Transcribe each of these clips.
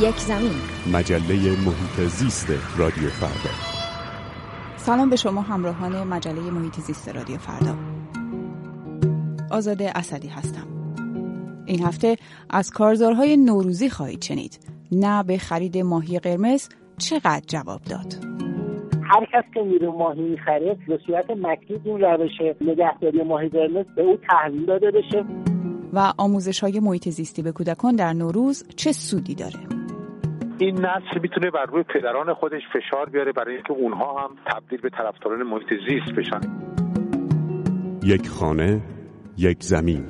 یک زمین. مجله محیط زیست رادیو فردا. سلام به شما همراهان مجله محیط زیست رادیو فردا. آزاده اسدی هستم. این هفته از کارزارهای نوروزی خواهید شنید. نه به خرید ماهی قرمز چقدر جواب داد؟ هر کس که میره ماهی می‌خره به صورت مکتوب اون روش نگهداری ماهی قرمز به او تحویل داده بشه. و آموزش های محیط زیستی به کودکان در نوروز چه سودی داره؟ این نسل می‌تونه بر روی پدران خودش فشار بیاره برای اینکه اونها هم تبدیل به طرفداران محیط زیست بشن یک خانه یک زمین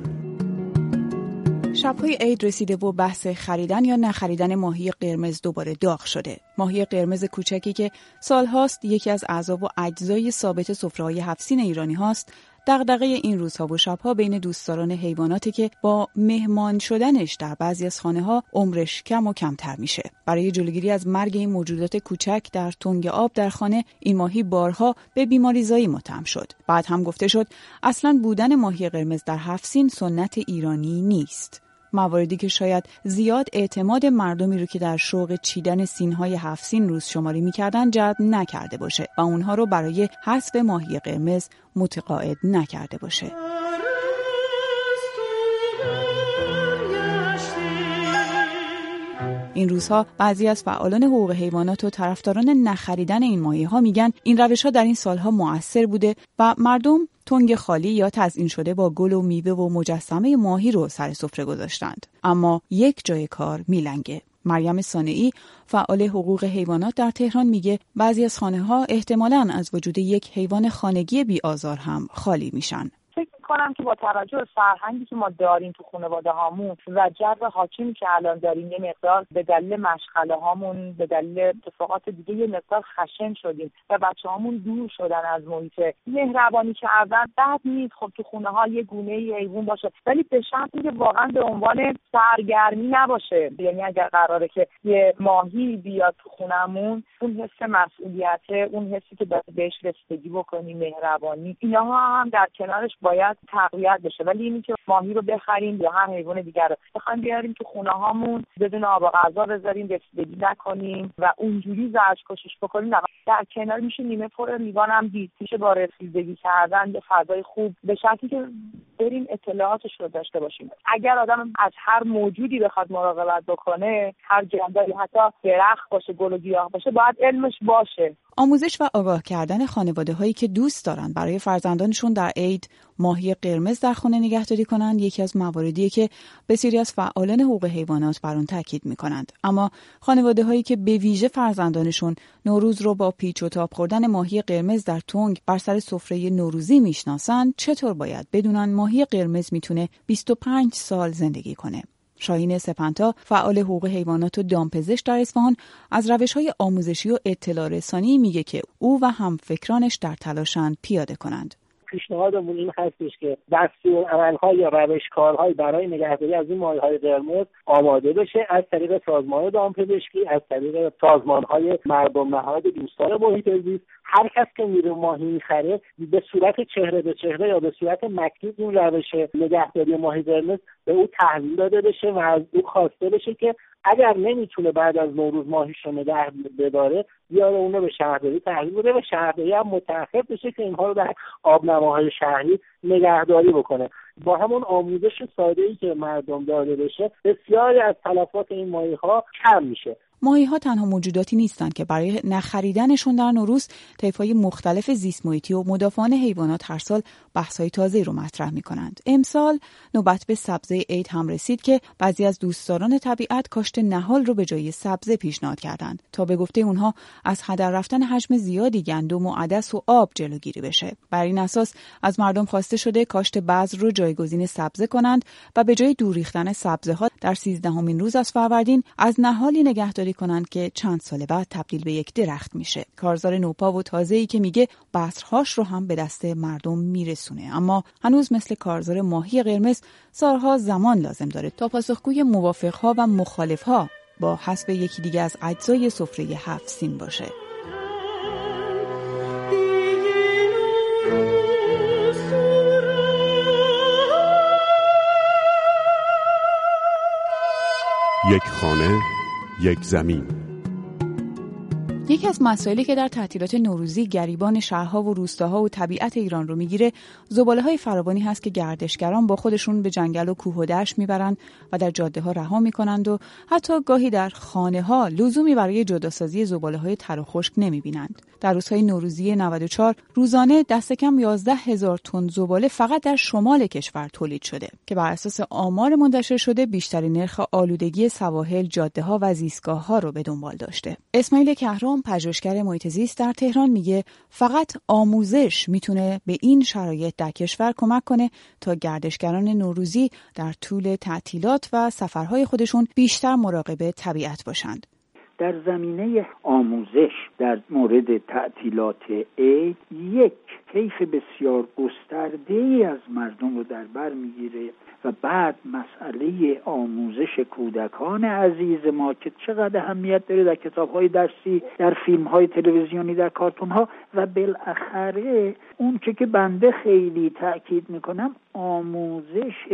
شبهای عید رسیده و بحث خریدن یا نخریدن ماهی قرمز دوباره داغ شده. ماهی قرمز کوچکی که سالهاست یکی از اعضا و اجزای ثابت سفره‌های هفسین ایرانی هاست، دغدغه این روزها و شبها بین دوستداران حیواناتی که با مهمان شدنش در بعضی از خانه ها عمرش کم و کمتر میشه. برای جلوگیری از مرگ این موجودات کوچک در تنگ آب در خانه این ماهی بارها به بیماری زایی متهم شد. بعد هم گفته شد اصلا بودن ماهی قرمز در هفسین سنت ایرانی نیست. مواردی که شاید زیاد اعتماد مردمی رو که در شوق چیدن سینهای هفت سین روز شماری می‌کردن جلب نکرده باشه و اونها رو برای حذف ماهی قرمز متقاعد نکرده باشه. این روزها بعضی از فعالان حقوق حیوانات و طرفداران نخریدن این ماهی ها میگن این روش ها در این سالها موثر بوده و مردم تنگ خالی یا تزئین شده با گل و میوه و مجسمه ماهی رو سر سفره گذاشتند. اما یک جای کار میلنگه. مریم سانعی فعال حقوق حیوانات در تهران میگه بعضی از خانه ها احتمالاً از وجود یک حیوان خانگی بی آزار هم خالی میشن. کنم که با توجه به فرهنگی که ما داریم تو خانواده هامون و جو حاکمی که الان داریم یه مقدار به دلیل مشغله هامون به دلیل اتفاقات دیگه یه مقدار خشن شدیم و بچه هامون دور شدن از محیط مهربانی کردن بعد نیست. خب تو خونه ها یه گونه ایوون باشه ولی به شرطی که واقعا به عنوان سرگرمی نباشه. یعنی اگر قراره که یه ماهی بیاد تو خونمون اون حس مسئولیت اون حسی که بهش رسیدگی بکنیم مهربانی اینها هم در کنارش باید تقویت بشه. ولی اینی که ماهی رو بخریم یا هر حیوان دیگر رو بخوایم بیاریم تو خونه هامون بدون آب و غذا بذاریم رسیدگی نکنیم و اونجوری زرش کشش بکنیم. در کنار میشه نیمه پر لیوان هم دید. میشه با رسیدگی کردن به فضای خوب به شرطی که بریم اطلاعاتش رو داشته باشیم. اگر آدم از هر موجودی بخواد مراقبت بکنه هر جانداری حتی درخت باشه گل و گیاه باشه باید علمش باشه. آموزش و آگاه کردن خانواده هایی که دوست دارن برای فرزندانشون در عید ماهی قرمز در خانه نگهداری کنند یکی از مواردیه که بسیاری از فعالان حقوق حیوانات بر آن تاکید می‌کنند. اما خانواده هایی که به ویژه فرزندانشون نوروز رو با پیچ و تاب خوردن ماهی قرمز در تنگ بر سر سفره نوروزی می‌شناسند چطور باید بدونن ماهی قرمز می‌تونه 25 سال زندگی کنه؟ شاهین سپنتا فعال حقوق حیوانات و دامپزشک در اصفهان از روش های آموزشی و اطلاع رسانی میگه که او و همفکرانش در تلاشند پیاده کنند. پیشنهادمون این هستش که دستور عملهای یا روشکارهای برای نگهداری از این های قرمز آماده بشه از طریق سازمان دامپزشکی از طریق سازمانهای مردم نهاد دوستان محیط زیست. هر کس که میره ماهی می‌خره به صورت چهره به چهره یا به صورت مکتوب اون روش نگهداری ماهی قرمز به او تحویل داده بشه و از او خواسته بشه که اگر نمی‌تونه بعد از نوروز ماهیش رو نگه بداره بیاره اون رو به شهرداری تحویل بده و شهرداری هم متأخر بشه که اینها رو در آبنماهای شهری نگهداری بکنه. با همون آموزش ساده ای که مردم داده بشه بسیاری از تلفات این ماهی ها کم میشه. ماهی ها تنها موجوداتی نیستند که برای نخریدنشون در نوروز طیفهای مختلف زیست محیطی و مدافعان حیوانات هر سال بحث‌های تازه رو مطرح می کنند. امسال نوبت به سبزه عید هم رسید که بعضی از دوستداران طبیعت کاشت نهال رو به جای سبزه پیشنهاد کردند تا به گفته اونها از هدر رفتن حجم زیادی گندم و عدس و آب جلوگیری بشه. بر این اساس از مردم خواسته شده کاشت بذر رو جایگزین سبزه کنند و به جای دور ریختن سبزه ها در سیزدهمین روز از فروردین از نهالی نگهداری کنند که چند سال بعد تبدیل به یک درخت میشه. کارزار نوپا و تازه‌ای که میگه بذرهاش رو هم به دست مردم میرسونه اما هنوز مثل کارزار ماهی قرمز سالها زمان لازم داره تا پاسخگوی موافقها و مخالفها با حسب یکی دیگه از اجزای سفره هفت سین باشه. یک خانه یک زمین یکی از مسائلی که در تعطیلات نوروزی گریبان شهرها و روستاها و طبیعت ایران رو می‌گیره زباله های فراوانی هست که گردشگران با خودشون به جنگل و کوه و دشت می‌برند و در جاده ها رها می‌کنند و حتی گاهی در خانه ها لزومی برای جداسازی زباله های تر و خشک نمی‌بینند. در روزهای نوروزی 94 روزانه دست کم 11 هزار تن زباله فقط در شمال کشور تولید شده که بر اساس آمار منتشر شده بیشترین نرخ آلودگی سواحل جاده ها و زیستگاه ها رو به دنبال داشته. اسماعیل کهرام پژوهشگر محیط زیست در تهران میگه فقط آموزش می‌تونه به این شرایط در کشور کمک کنه تا گردشگران نوروزی در طول تعطیلات و سفرهای خودشون بیشتر مراقب طبیعت باشند. در زمینه آموزش در مورد تعطیلات عید یک کیف بسیار گسترده ای از مردم رو در بر می‌گیره. بعد مسئله آموزش کودکان عزیز ما که چقدر اهمیت داره در کتاب های درسی در فیلم های تلویزیونی در کارتون ها و بالاخره اون که بنده خیلی تاکید می‌کنم آموزش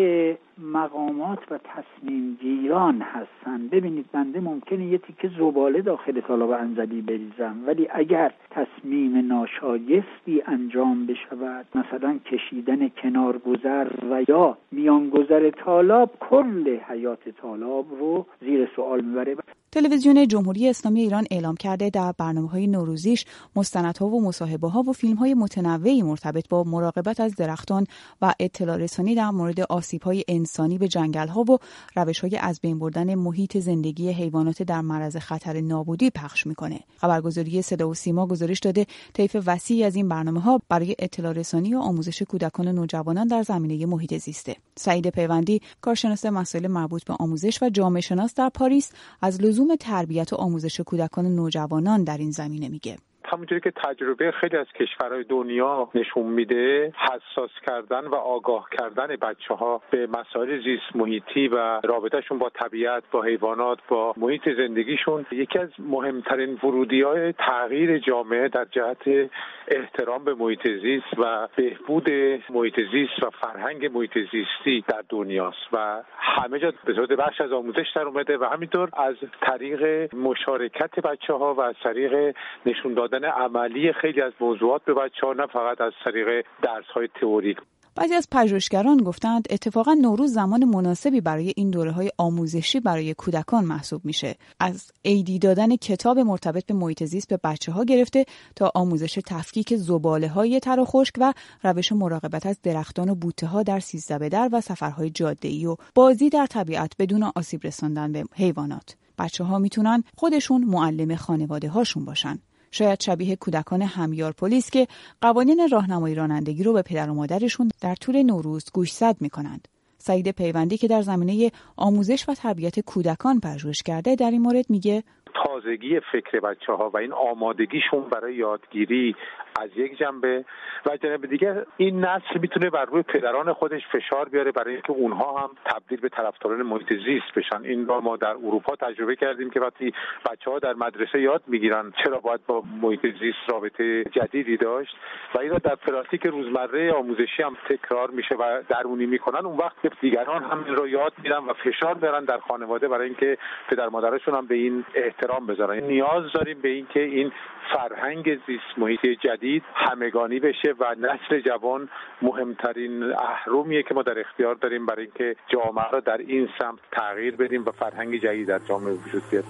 مقامات و تصمیم گیران هستن. ببینید بنده ممکنه یه تیکه زباله داخل تالاب انزلی بریزم ولی اگر تصمیم ناشایستی انجام بشود مثلا کشیدن کنار گذر و یا میان گذر تالاب کل حیات تالاب رو زیر سوال می‌بره. تلویزیون جمهوری اسلامی ایران اعلام کرده در برنامه های نوروزیش مستندها و مصاحبه ها و فیلم های متنوعی مرتبط با مراقبت از درختان و اطلاع رسانی در مورد آسیب های انسانی به جنگل ها و روش های از بین بردن محیط زندگی حیوانات در معرض خطر نابودی پخش می‌کنه. خبرگزاری صدا و سیما گزارش داده طیف وسیعی از این برنامه ها برای اطلاع رسانی و آموزش کودکان و نوجوانان در زمینه محیط زیسته. سعید پیوندی کارشناس مسائل مربوط به آموزش و جامعه شناس در پاریس از لزوم تربیت و آموزش کودکان و نوجوانان در این زمینه میگه. همونجوری که تجربه خیلی از کشورهای دنیا نشون میده حساس کردن و آگاه کردن بچه ها به مسائل زیست محیطی و رابطهشون با طبیعت با حیوانات با محیط زندگیشون یکی از مهمترین ورودی های تغییر جامعه در جهت احترام به محیط زیست و بهبود محیط زیست و فرهنگ محیط زیستی در دنیاست و همه جا به صورت بخش از آموزش در اومده و همینطور از طریق مشارکت بچه ها و از طریق نشون دادن عملی خیلی از موضوعات به بچه ها نه فقط از طریق درس های تئوریک. بعضی از پژوهشگران گفتند اتفاقا نوروز زمان مناسبی برای این دوره های آموزشی برای کودکان محسوب میشه. از ایدی دادن کتاب مرتبط به محیط زیست به بچه ها گرفته تا آموزش تفکیک زباله های تر و خشک و روش مراقبت از درختان و بوته ها در سیزده در و سفرهای جاده ای و بازی در طبیعت بدون آسیب رساندن به حیوانات. بچه ها می‌تونن خودشون معلم خانواده هاشون باشن. شاید شبیه کودکان همیار پلیس که قوانین راهنمایی رانندگی رو به پدر و مادرشون در طول نوروز گوشزد می‌کنند. سعید پیوندی که در زمینه آموزش و تربیت کودکان پژوهش کرده در این مورد میگه تازگی فکر بچه ها و این آمادگیشون برای یادگیری از یک جنبه و جنبه دیگه این نسل می‌تونه بر روی پدران خودش فشار بیاره برای اینکه اونها هم تبدیل به طرفداران محیط زیست بشن. این را ما در اروپا تجربه کردیم که وقتی بچه ها در مدرسه یاد می‌گیرن چرا باید با محیط زیست رابطه جدیدی داشت و این را در پراتیک روزمره آموزشی هم تکرار میشه و درونی می‌کنن. اون وقت دیگران هم این رو یاد میرن و فشار دارن در خانواده برای اینکه پدر مادرشون هم به این احترام بذارن. نیاز داریم به اینکه این فرهنگ زیست محیط جدید همگانی بشه و نسل جوان مهمترین اهرمیه که ما در اختیار داریم برای اینکه جامعه را در این سمت تغییر بدیم و فرهنگ جدید در جامعه وجود بیاد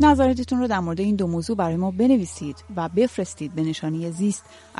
نظراتتون رو در مورد این دو موضوع برای ما بنویسید و بفرستید به نشانی زیست